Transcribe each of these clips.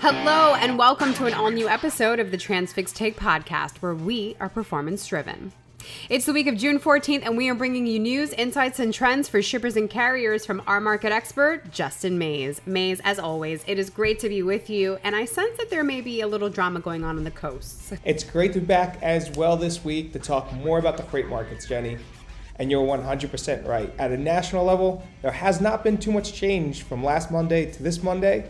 Hello, and welcome to an all new episode of the Transfix Take podcast, where we are performance driven. It's the week of June 14th, and we are bringing you news, insights, and trends for shippers and carriers from our market expert, Justin Maze. Maze, as always, it is great to be with you, and I sense that there may be a little drama going on on the coasts. It's great to be back as well this week to talk more about the freight markets, Jenny. And you're 100% right. At a national level, there has not been too much change from last Monday to this Monday.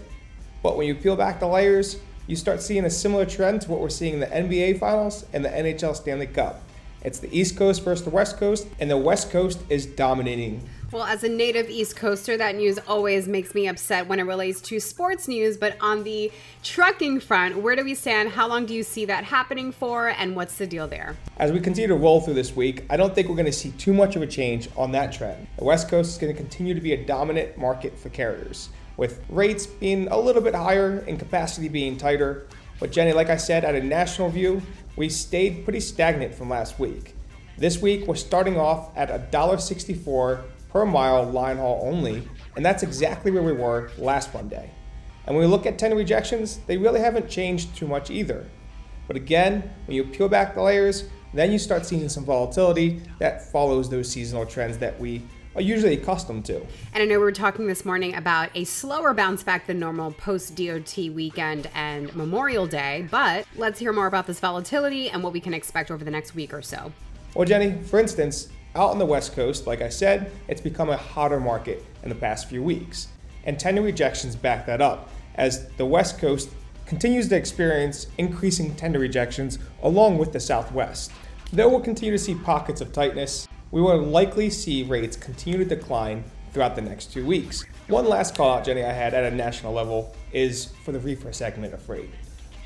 But when you peel back the layers, you start seeing a similar trend to what we're seeing in the NBA Finals and the NHL Stanley Cup. It's the East Coast versus the West Coast, and the West Coast is dominating. Well, as a native East Coaster, that news always makes me upset when it relates to sports news. But on the trucking front, where do we stand? How long do you see that happening for? And what's the deal there? As we continue to roll through this week, I don't think we're going to see too much of a change on that trend. The West Coast is going to continue to be a dominant market for carriers, with rates being a little bit higher and capacity being tighter. But Jenny, like I said, at a national view, we stayed pretty stagnant from last week. This week, we're starting off at $1.64 per mile line haul only, and that's exactly where we were last Monday. And when we look at tender rejections, they really haven't changed too much either. But again, when you peel back the layers, then you start seeing some volatility that follows those seasonal trends that we are usually accustomed to. And I know we were talking this morning about a slower bounce back than normal post DOT weekend and Memorial Day, but let's hear more about this volatility and what we can expect over the next week or so. Well, Jenny, for instance, out on the West Coast, like I said, it's become a hotter market in the past few weeks. And tender rejections back that up, as the West Coast continues to experience increasing tender rejections along with the Southwest. Though we'll continue to see pockets of tightness, we will likely see rates continue to decline throughout the next two weeks. One last call out, Jenny, I had at a national level is for the reefer segment of freight.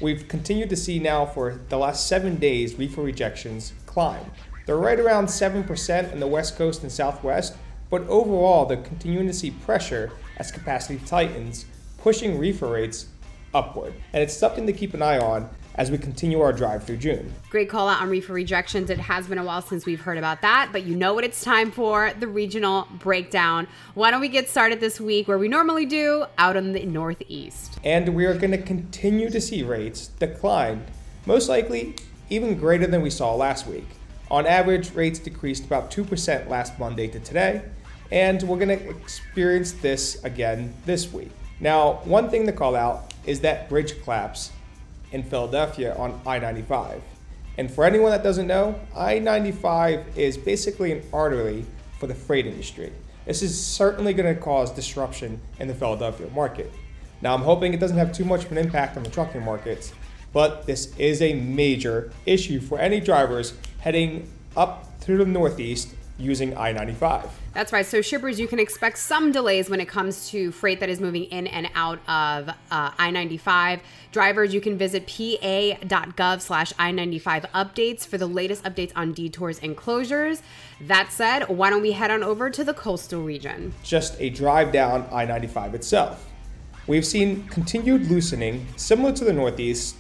We've continued to see now for the last seven days reefer rejections climb. They're right around 7% in the West Coast and Southwest, but overall they're continuing to see pressure as capacity tightens, pushing reefer rates upward. And it's something to keep an eye on as we continue our drive through June. Great call out on reefer rejections. It has been a while since we've heard about that, but you know what it's time for the regional breakdown. Why don't we get started this week where we normally do out in the Northeast? And we are going to continue to see rates decline, most likely even greater than we saw last week. On average, rates decreased about 2% last Monday to today, and we're going to experience this again this week. Now, one thing to call out is that bridge collapse in Philadelphia on I 95. And for anyone that doesn't know, I 95 is basically an artery for the freight industry. This is certainly going to cause disruption in the Philadelphia market. Now, I'm hoping it doesn't have too much of an impact on the trucking markets, but this is a major issue for any drivers heading up through the Northeast using I 95. That's right. So, shippers, you can expect some delays when it comes to freight that is moving in and out of uh, I 95. Drivers, you can visit pa.gov slash I 95 updates for the latest updates on detours and closures. That said, why don't we head on over to the coastal region? Just a drive down I 95 itself. We've seen continued loosening, similar to the Northeast,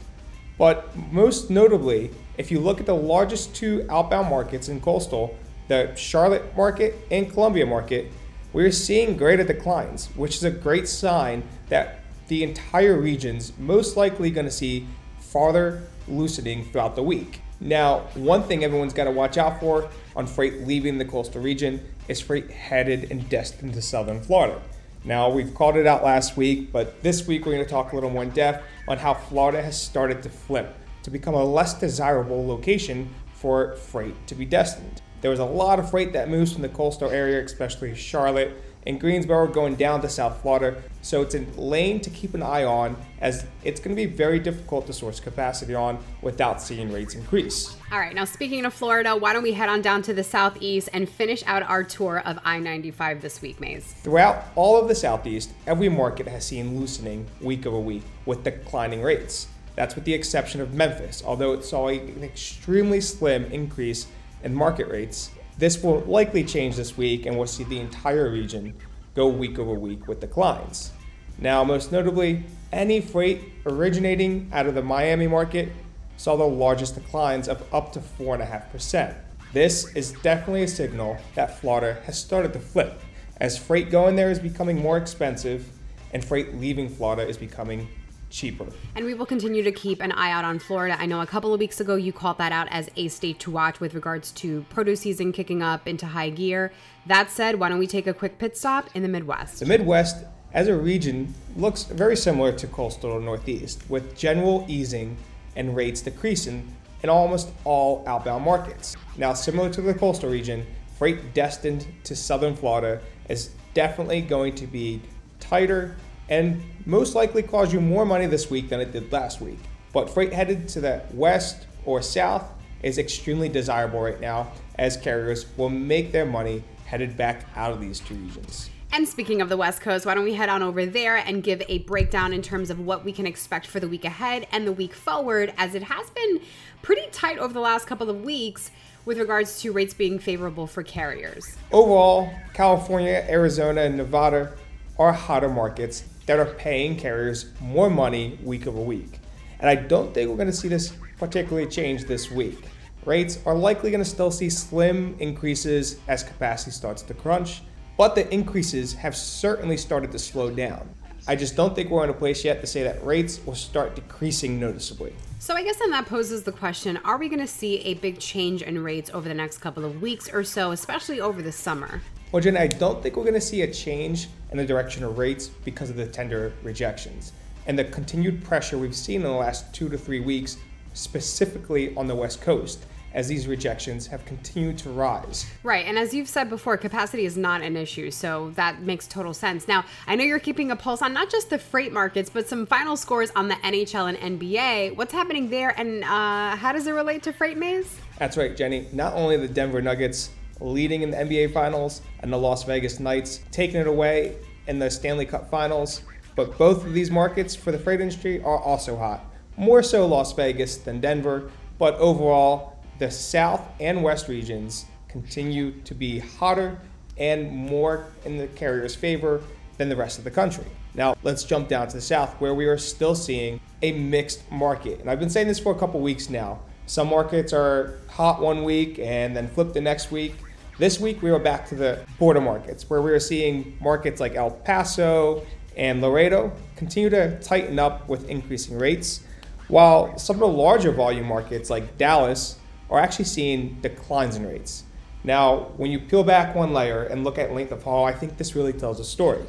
but most notably, if you look at the largest two outbound markets in coastal, the Charlotte market and Columbia market, we're seeing greater declines, which is a great sign that the entire region's most likely going to see farther loosening throughout the week. Now, one thing everyone's got to watch out for on freight leaving the coastal region is freight headed and destined to southern Florida. Now, we've called it out last week, but this week we're going to talk a little more in depth on how Florida has started to flip to become a less desirable location for freight to be destined. There was a lot of freight that moves from the coastal area, especially Charlotte and Greensboro, going down to South Florida. So it's a lane to keep an eye on as it's going to be very difficult to source capacity on without seeing rates increase. All right, now speaking of Florida, why don't we head on down to the southeast and finish out our tour of I 95 this week, Maze? Throughout all of the southeast, every market has seen loosening week over week with declining rates. That's with the exception of Memphis, although it saw an extremely slim increase and market rates. This will likely change this week, and we'll see the entire region go week over week with declines. Now, most notably, any freight originating out of the Miami market saw the largest declines of up to 4.5%. This is definitely a signal that Florida has started to flip, as freight going there is becoming more expensive and freight leaving Florida is becoming cheaper. And we will continue to keep an eye out on Florida. I know a couple of weeks ago you called that out as a state to watch with regards to produce season kicking up into high gear. That said, why don't we take a quick pit stop in the Midwest? The Midwest, as a region, looks very similar to coastal Northeast, with general easing and rates decreasing in almost all outbound markets. Now, similar to the coastal region, freight destined to southern Florida is definitely going to be tighter and most likely cause you more money this week than it did last week. But freight headed to the west or south is extremely desirable right now as carriers will make their money headed back out of these two regions. And speaking of the West Coast, why don't we head on over there and give a breakdown in terms of what we can expect for the week ahead and the week forward, as it has been pretty tight over the last couple of weeks with regards to rates being favorable for carriers. Overall, California, Arizona, and Nevada are hotter markets that are paying carriers more money week over week. And I don't think we're going to see this particularly change this week. Rates are likely going to still see slim increases as capacity starts to crunch, but the increases have certainly started to slow down. I just don't think we're in a place yet to say that rates will start decreasing noticeably. So I guess then that poses the question, are we going to see a big change in rates over the next couple of weeks or so, especially over the summer? Well, Jen, I don't think we're going to see a change in the direction of rates because of the tender rejections and the continued pressure we've seen in the last two to three weeks, specifically on the West Coast as these rejections have continued to rise. Right. And as you've said before, capacity is not an issue. So that makes total sense. Now, I know you're keeping a pulse on not just the freight markets, but some final scores on the NHL and NBA. What's happening there and uh, how does it relate to Freight Maze? That's right, Jenny. Not only the Denver Nuggets leading in the NBA Finals and the Las Vegas Knights taking it away in the Stanley Cup Finals, but both of these markets for the freight industry are also hot. More so Las Vegas than Denver, but overall, the South and West regions continue to be hotter and more in the carrier's favor than the rest of the country. Now, let's jump down to the South where we are still seeing a mixed market. And I've been saying this for a couple weeks now. Some markets are hot one week and then flip the next week. This week, we are back to the border markets where we are seeing markets like El Paso and Laredo continue to tighten up with increasing rates, while some of the larger volume markets like Dallas are actually seeing declines in rates. Now, when you peel back one layer and look at length of haul, I think this really tells a story.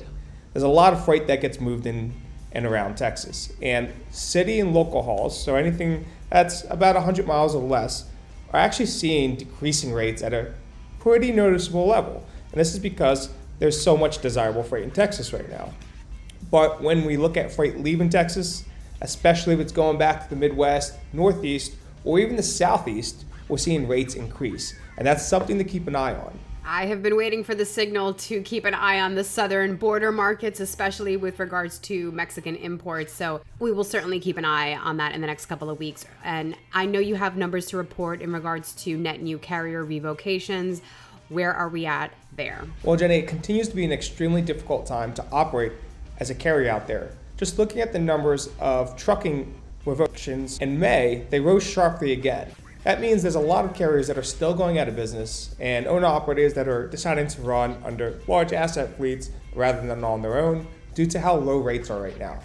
There's a lot of freight that gets moved in and around Texas, and city and local hauls, so anything that's about 100 miles or less, are actually seeing decreasing rates at a pretty noticeable level. And this is because there's so much desirable freight in Texas right now. But when we look at freight leaving Texas, especially if it's going back to the Midwest, Northeast, or even the Southeast, we're seeing rates increase. And that's something to keep an eye on. I have been waiting for the signal to keep an eye on the southern border markets, especially with regards to Mexican imports. So we will certainly keep an eye on that in the next couple of weeks. And I know you have numbers to report in regards to net new carrier revocations. Where are we at there? Well, Jenny, it continues to be an extremely difficult time to operate as a carrier out there. Just looking at the numbers of trucking revocations in May, they rose sharply again. That means there's a lot of carriers that are still going out of business and owner operators that are deciding to run under large asset fleets rather than on their own due to how low rates are right now.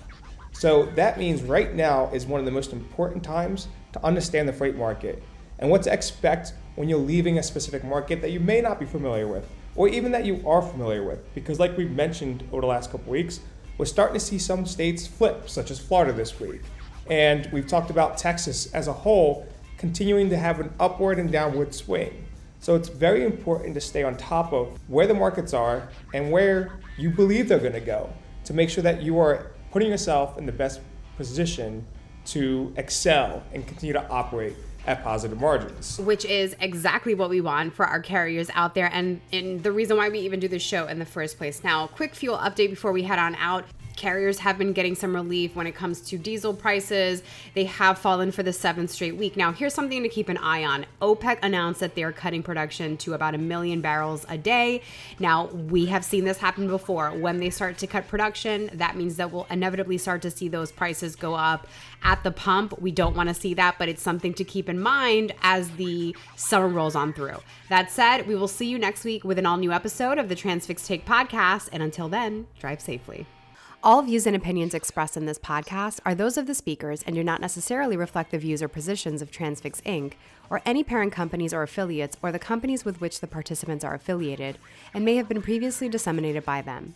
So that means right now is one of the most important times to understand the freight market and what to expect when you're leaving a specific market that you may not be familiar with or even that you are familiar with. Because, like we've mentioned over the last couple weeks, we're starting to see some states flip, such as Florida this week. And we've talked about Texas as a whole continuing to have an upward and downward swing. So it's very important to stay on top of where the markets are and where you believe they're going to go to make sure that you are putting yourself in the best position to excel and continue to operate at positive margins. Which is exactly what we want for our carriers out there and, and the reason why we even do this show in the first place. Now, quick fuel update before we head on out carriers have been getting some relief when it comes to diesel prices. They have fallen for the seventh straight week. Now, here's something to keep an eye on. OPEC announced that they're cutting production to about a million barrels a day. Now, we have seen this happen before. When they start to cut production, that means that we'll inevitably start to see those prices go up at the pump. We don't want to see that, but it's something to keep in mind as the summer rolls on through. That said, we will see you next week with an all new episode of the Transfix Take podcast. And until then, drive safely. All views and opinions expressed in this podcast are those of the speakers and do not necessarily reflect the views or positions of Transfix Inc. or any parent companies or affiliates or the companies with which the participants are affiliated and may have been previously disseminated by them.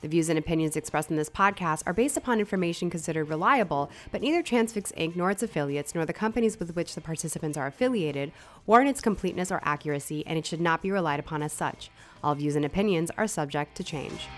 The views and opinions expressed in this podcast are based upon information considered reliable, but neither Transfix Inc. nor its affiliates nor the companies with which the participants are affiliated warrant its completeness or accuracy, and it should not be relied upon as such. All views and opinions are subject to change.